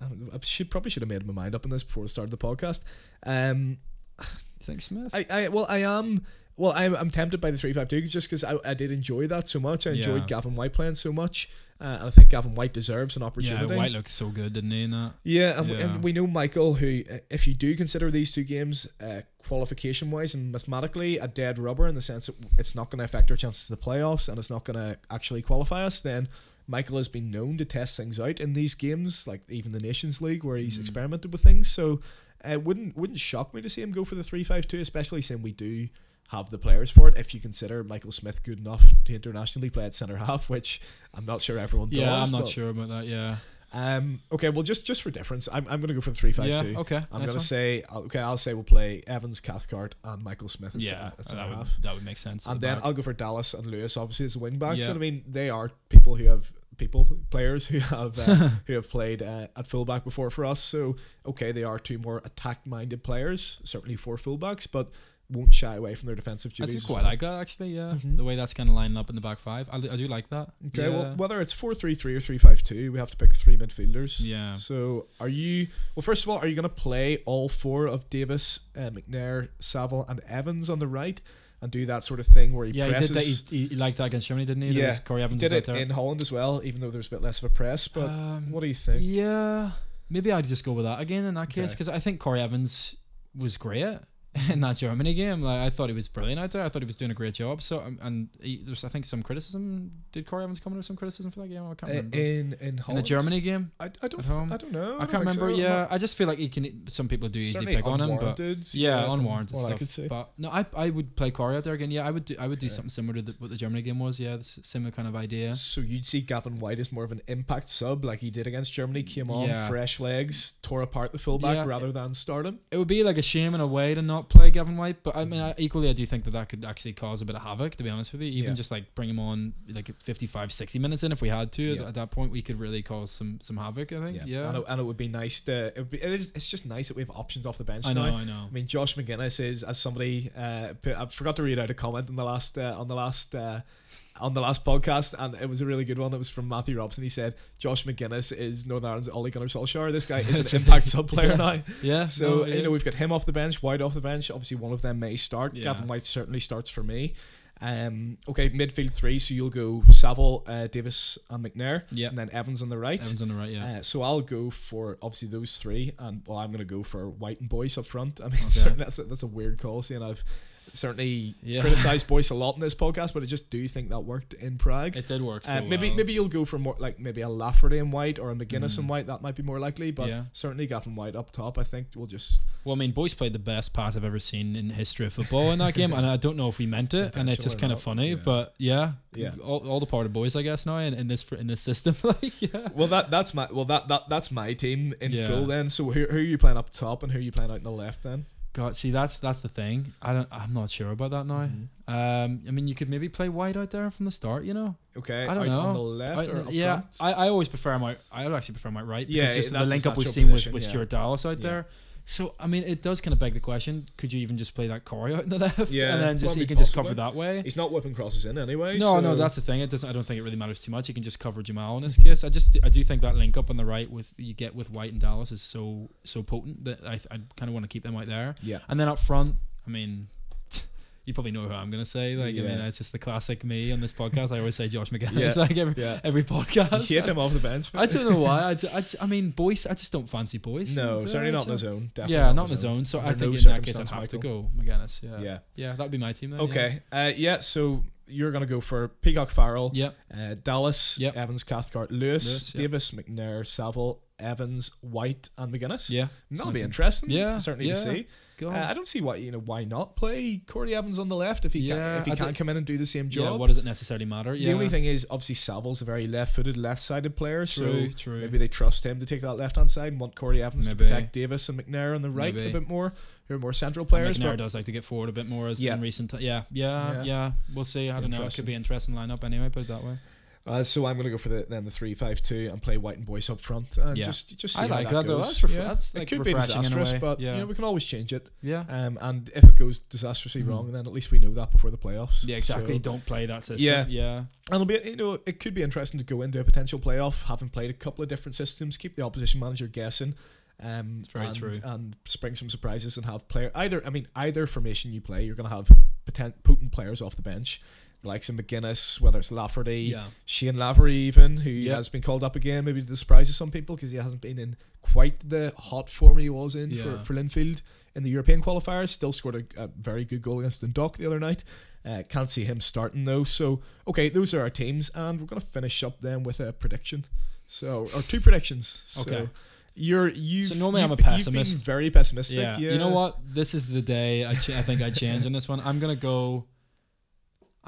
I don't know, I should probably should have made my mind up on this before we started the podcast. Um, you think Smith? I, I well, I am. Well, I'm, I'm tempted by the three five two just because I, I did enjoy that so much. I enjoyed Yeah. Gavin Whyte playing so much, uh, and I think Gavin Whyte deserves an opportunity. yeah. Whyte looked so good, didn't he? In that. Yeah, and, Yeah. and we know Michael, who, uh, if you do consider these two games uh, qualification wise and mathematically a dead rubber in the sense that it's not going to affect our chances of the playoffs and it's not going to actually qualify us, then Michael has been known to test things out in these games, like even the Nations League, where he's Mm. experimented with things. So it wouldn't wouldn't shock me to see him go for the three five two, especially since we do have the players for it. If you consider Michael Smith good enough to internationally play at centre half, which I'm not sure everyone Yeah, does. I'm not sure about that. Yeah. Um, okay, well, just just for difference, I'm, I'm going to go for the three five yeah. two. Okay. I'm nice going to say okay. I'll say we'll play Evans, Cathcart, and Michael Smith as Yeah, as that would, that would make sense. and the then back. I'll go for Dallas and Lewis, obviously as wing backs. Yeah. And I mean, they are people who have people players who have uh, who have played uh, at fullback before for us. So okay, they are two more attack minded players, certainly for fullbacks, but won't shy away from their defensive duties. I do quite well. like that actually. Yeah, Mhm. the way that's kind of lining up in the back five. I, do- I do like that. Okay, yeah. well, whether it's four three three or three five two, we have to pick three midfielders. yeah. So, are you well? First of all, are you going to play all four of Davis, uh, McNair, Saville, and Evans on the right, and do that sort of thing where he Yeah, he presses? did that. He, he liked that against Germany, didn't he? Yeah, Corry He Evans did it in Holland as well, even though there was a bit less of a press. But Um, what do you think? Yeah, maybe I'd just go with that again in that case Okay. because I think Corry Evans was great that Germany game. Like I thought he was brilliant out there. I thought he was doing a great job. So um, and he, there's I think some criticism. Did Corry Evans come under some criticism for that game? I can't remember. in in in the Germany game, I, I don't? I don't know. I can't remember. so. Yeah, I just feel like he can. Some people do easily pick on him, but yeah, from unwarranted stuff. I could see. But no, I I would play Corry out there again. Yeah, I would do. I would do something similar to the, what the Germany game was. Yeah, similar kind of idea. So you'd see Gavin Whyte as more of an impact sub, like he did against Germany. Came on, Yeah. fresh legs, tore apart the fullback Yeah. rather than start him. It would be like a shame in a way to not play Gavin Whyte, but I mean, I, equally, I do think that that could actually cause a bit of havoc, to be honest with you. Even Yeah. just like bring him on like 55, 60 minutes in if we had to. Yeah. At, at that point, we could really cause some some havoc, I think. Yeah. And, it, and it would be nice to. It, would be, it is. It's just nice that we have options off the bench I know, now. I know. I mean, Josh Magennis is as somebody. Uh, put, I forgot to read out a comment on the last uh, on the last uh, on the last podcast, and it was a really good one. It was from Matthew Robson. He said Josh Magennis is Northern Ireland's Ole Gunnar Solskjaer. This guy is an impact sub player Yeah. now. Yeah. So no, you know we've got him off the bench, Whyte off the bench. Obviously, one of them may start. Yeah. Gavin Whyte certainly starts for me. Um, okay, midfield three. So you'll go Saville, uh, Davis, and McNair, Yeah. and then Evans on the right. Evans on the right, yeah. Uh, so I'll go for obviously those three, and well, I'm going to go for Whyte and Boyce up front. I mean, Okay. certainly that's a, that's a weird call, seeing I've certainly Yeah. criticized Boyce a lot in this podcast, but I just do think that worked in Prague. it did work. So Uh, maybe well. maybe you'll go for more like maybe a Lafferty and Whyte or a Magennis Mm. and Whyte. That might be more likely, but Yeah. certainly Gavin Whyte up top. I think we'll just Well, I mean, Boyce played the best pass I've ever seen in the history of football in that game, and I don't know if he meant it, and it's just kind of funny, yeah. but yeah, Yeah. all, all the part of boys, I guess, now in, in this in this system, like yeah. well that that's my well that, that that's my team in full then. So who, who are you playing up top and who are you playing out in the left then? God, see, that's that's the thing. I don't. I'm not sure about that now. Mhm. Um, I mean, you could maybe play Whyte out there from the start. You know, Okay, I don't out on the left I- or up yeah? I, I always prefer my. I would actually prefer my right. Yeah, because just the link up we've seen with, with yeah. Stuart Dallas out Yeah. there. So I mean, it does kind of beg the question: Could you even just play that Corry out in the left, Yeah, and then just you can just cover that way? He's not whipping crosses in anyway. No, so no, that's the thing. It doesn't. I don't think it really matters too much. You can just cover Jamal in this case. I just, I do think that link up on the right with you get with Whyte and Dallas is so so potent that I, I kind of want to keep them out there. yeah. And then up front, I mean, you probably know who I'm gonna say. Like, I mean, it's just the classic me on this podcast. I always say Josh Magennis. Yeah. Like every Yeah. every podcast. You him off the bench. I don't know why. I, ju- I, I mean, Boyce. I just don't fancy Boyce. No, certainly not in the zone. Definitely Yeah, not in the zone. So I think no in that case I'd have to go Magennis. Yeah. Yeah. Yeah, that'd be my team then. yeah. Okay. Uh, yeah. So you're gonna go for Peacock Farrell, Yep. uh, Dallas, Yep. Evans, Cathcart, Lewis, Lewis, yep. Davis, McNair, Saville, Evans, Whyte, and Magennis. Yeah. that'll be interesting. Yeah, certainly to see. Go Uh. I don't see why you know why not play Corry Evans on the left if he Yeah, can if he I can't come in and do the same yeah. job. What does it necessarily matter? Yeah. The only thing is, obviously, Saville's a very left-footed, left-sided player, True. so true. maybe they trust him to take that left-hand side and want Corry Evans Maybe. to protect Davis and McNair on the right Maybe. a bit more, who are more central And players. McNair But does like to get forward a bit more as Yeah. in recent. T- yeah, yeah, Yeah. yeah, We'll see. I don't know. It could be an interesting lineup anyway. Put it that way. Uh, so I'm going to go for the then the three-five-two and play Whyte and Boyce up front and Yeah. just just see I how like that, that, though. goes. That's ref- yeah. that's, it could be refreshing in a disastrous, but Yeah. you know we can always change it. Yeah. Um, and if it goes disastrously Mhm. wrong, then at least we know that before the playoffs. Yeah, exactly. So- Don't play that system. Yeah. yeah. And it'll be, you know, it could be interesting to go into a potential playoff having played a couple of different systems, keep the opposition manager guessing, um, very and, true. and spring some surprises and have player either. I mean, either formation you play, you're going to have potent, potent players off the bench, like some Magennis, whether it's Lafferty, Yeah. Shane Lavery, even who Yeah. has been called up again, maybe to the surprise of some people because he hasn't been in quite the hot form he was in Yeah. for, for Linfield in the European qualifiers. Still scored a, a very good goal against Dundalk the other night. Uh, can't see him starting though. So okay, those are our teams, and we're gonna finish up then with a prediction. So or two predictions. So Okay. You're you. So normally I'm a pessimist. very pessimistic. Yeah. Yeah. You know what? This is the day I, ch- I think I change on this one. I'm gonna go.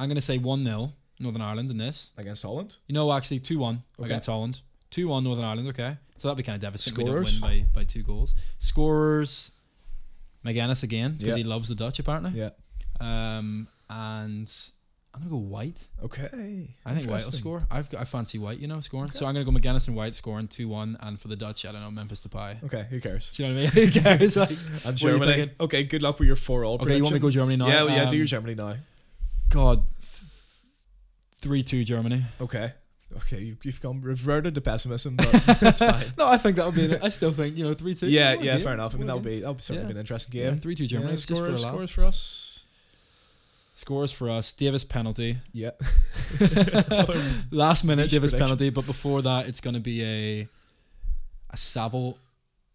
I'm gonna say one 0 Northern Ireland in this. Against Holland. You know, actually two one Okay. against Holland. Two one Northern Ireland. Okay, so that'd be kind of devastating. We Scorers? don't win by, by two goals. Scorers. Magennis again because Yeah. he loves the Dutch apparently. Yeah. Um, and I'm gonna go Whyte. Okay. I think Whyte will score. I've got, I fancy Whyte, you know, scoring. So I'm gonna go Magennis and Whyte scoring two one, and for the Dutch, I don't know Memphis Depay. Okay. Who cares? Do you know what I mean? Who cares? Like, And Germany. Okay. Good luck with your four all. okay, you want me to go. Germany now? Yeah. Yeah. do Um, your Germany now. God, three two Germany. Okay. Okay. You, you've gone reverted to pessimism, but that's fine. no, I think that would be. I still think you know three two. Yeah, yeah, fair enough. I mean, that'll be that'll certainly be an interesting game. three two Germany. Yeah, just for scores, scores for us. Scores for us. Davis penalty. Yeah. Last minute Davis prediction. penalty, but before that, it's going to be a a Saville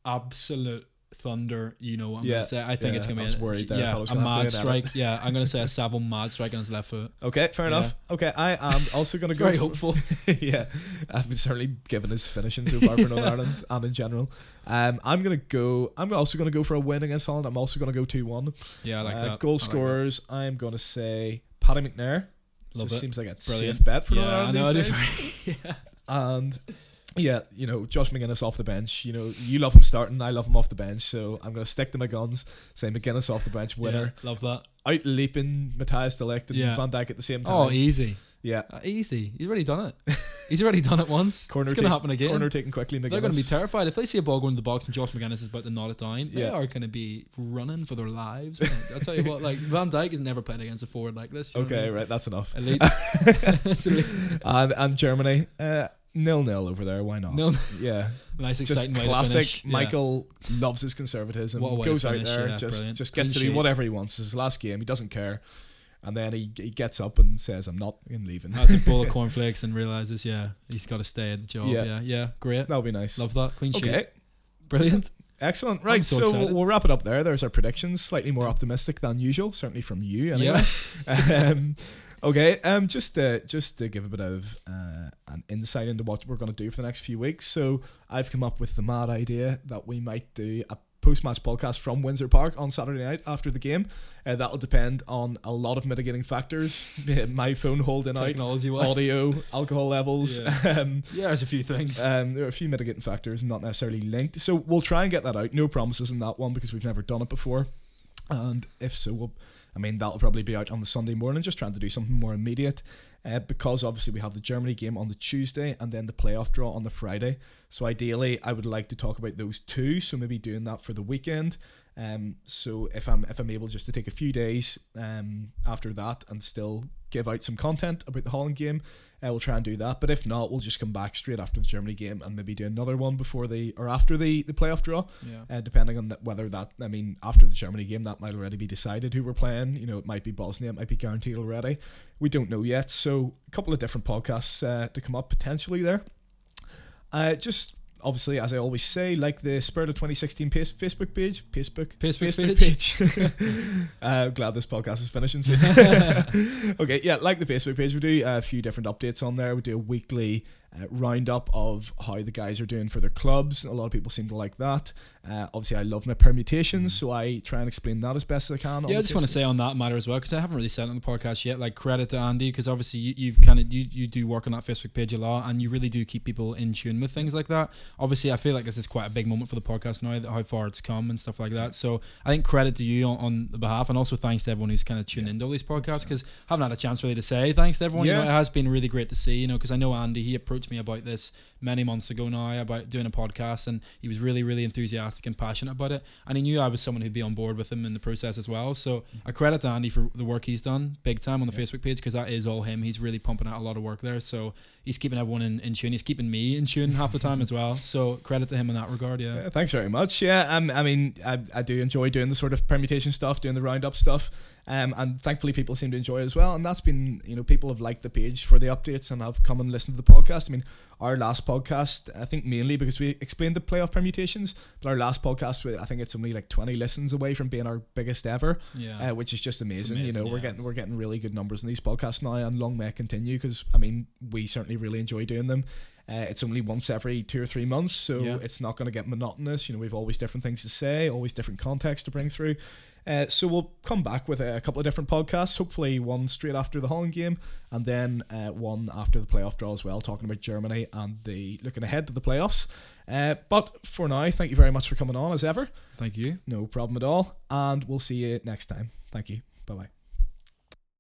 absolute thunder. You know what I'm Yeah, going to say. I think yeah, it's gonna be a, worried there. Yeah, a gonna mad be an edit. strike. yeah, I'm going to say a Saville mad strike on his left foot. Okay, fair Yeah. enough. Okay, I am also going to go. Very hopeful. yeah, I've been certainly given his finishing so far for Northern Ireland and in general. Um, I'm gonna go. I'm also gonna go for a win against Holland. I'm also gonna go two one. Yeah, I like uh, that. I Goal like that. scorers. I'm gonna say Paddy McNair. Love Just it. seems like a Brilliant. safe bet for yeah, Northern Ireland. These days. yeah. And yeah, you know, Josh Magennis off the bench. You know, you love him starting, I love him off the bench. So I'm gonna stick to my guns. Say Magennis off the bench, winner. Yeah, love that. Out leaping Matthias de Ligt and Yeah. Van Dijk at the same time. Oh, easy. yeah. Uh, easy. He's already done it. He's already done it once. Corner it's going to take- happen again. Corner taken quickly. Magennis. They're going to be terrified if they see a ball go into the box and Josh Magennis is about to knot it down. They Yeah. are going to be running for their lives. I'll tell you what, like Van Dijk has never played against a forward like this. I Okay, right. That's enough. Elite. Elite. and and Germany, uh, nil nil over there. Why not? No, Yeah, nice, just exciting way to classic. Yeah. Michael loves his conservatism. Way to Goes out there, yeah, just brilliant. just Clean gets to do sheet. whatever he wants. It's his last game. He doesn't care. And then he, he gets up and says, "I'm not in leaving." Has a bowl of cornflakes and realizes, yeah, he's got to stay at the job. Yeah. Yeah, yeah, great. That'll be nice. Love that. Clean sheet. Okay, Brilliant. excellent. Right, so so, we'll, wrap it up there. There's our predictions, slightly more optimistic than usual, certainly from you. Anyway. um, okay, um, just to, just to give a bit of uh, an insight into what we're going to do for the next few weeks. So I've come up with the mad idea that we might do a post-match podcast from Windsor Park on Saturday night after the game. Uh, that'll depend on a lot of mitigating factors. My phone holding out, Technology wise. audio, alcohol levels. Yeah. Um, Yeah, there's a few things. um, there are a few mitigating factors, not necessarily linked. So we'll try and get that out. No promises in that one because we've never done it before. And if so, we'll, I mean, that'll probably be out on the Sunday morning, just trying to do something more immediate. Uh, because obviously we have the Germany game on the Tuesday and then the playoff draw on the Friday. So ideally, I would like to talk about those two. So maybe doing that for the weekend. Um, so if I'm if I'm able just to take a few days um, after that and still give out some content about the Holland game, uh, we'll try and do that. But if not, we'll just come back straight after the Germany game and maybe do another one before the or after the the playoff draw, yeah. uh, depending on that, whether that I mean after the Germany game that might already be decided who we're playing. You know, it might be Bosnia, it might be guaranteed already. We don't know yet. So a couple of different podcasts uh, to come up potentially there. Uh, just obviously, as I always say, like the Spirit of 2016 pace, Facebook page, Facebook, Facebook page. uh, glad this podcast is finishing soon. okay, yeah, like the Facebook page, we do a few different updates on there. We do a weekly uh, roundup of how the guys are doing for their clubs. A lot of people seem to like that. Uh, obviously, I love my permutations, so I try and explain that as best as I can. Yeah, I just want to say on that matter as well because I haven't really said it on the podcast yet. Like credit to Andy because obviously you, you've kind of you, you do work on that Facebook page a lot and you really do keep people in tune with things like that. Obviously, I feel like this is quite a big moment for the podcast now that how far it's come and stuff like that. So I think credit to you on, on the behalf and also thanks to everyone who's kind of tuned yeah. into all these podcasts because I haven't had a chance really to say thanks to everyone. Yeah. You know, it has been really great to see. You know, because I know Andy he approached me about this many months ago now about doing a podcast, and he was really, really enthusiastic and passionate about it. And he knew I was someone who'd be on board with him in the process as well. So I credit to Andy for the work he's done big time on the yeah. Facebook page because that is all him. He's really pumping out a lot of work there. So he's keeping everyone in, in tune. He's keeping me in tune half the time as well. So credit to him in that regard. Yeah. yeah thanks very much. Yeah. Um, I mean, I, I do enjoy doing the sort of permutation stuff, doing the roundup stuff. Um, and thankfully people seem to enjoy it as well. And that's been, you know, people have liked the page for the updates and have come and listened to the podcast. I mean, our last podcast, I think mainly because we explained the playoff permutations, but our last podcast, I think it's only like 20 listens away from being our biggest ever, yeah. Uh, which is just amazing. amazing. you know, yeah. we're getting we're getting really good numbers in these podcasts now, and long may continue because I mean, we certainly really enjoy doing them. Uh, it's only once every two or three months, so yeah. it's not going to get monotonous. You know, we've always different things to say, always different context to bring through. Uh, so we'll come back with a, couple of different podcasts. Hopefully, one straight after the Holland game, and then uh, one after the playoff draw as well, talking about Germany and the looking ahead to the playoffs. Uh, but for now, thank you very much for coming on as ever. Thank you. No problem at all, and we'll see you next time. Thank you. Bye bye.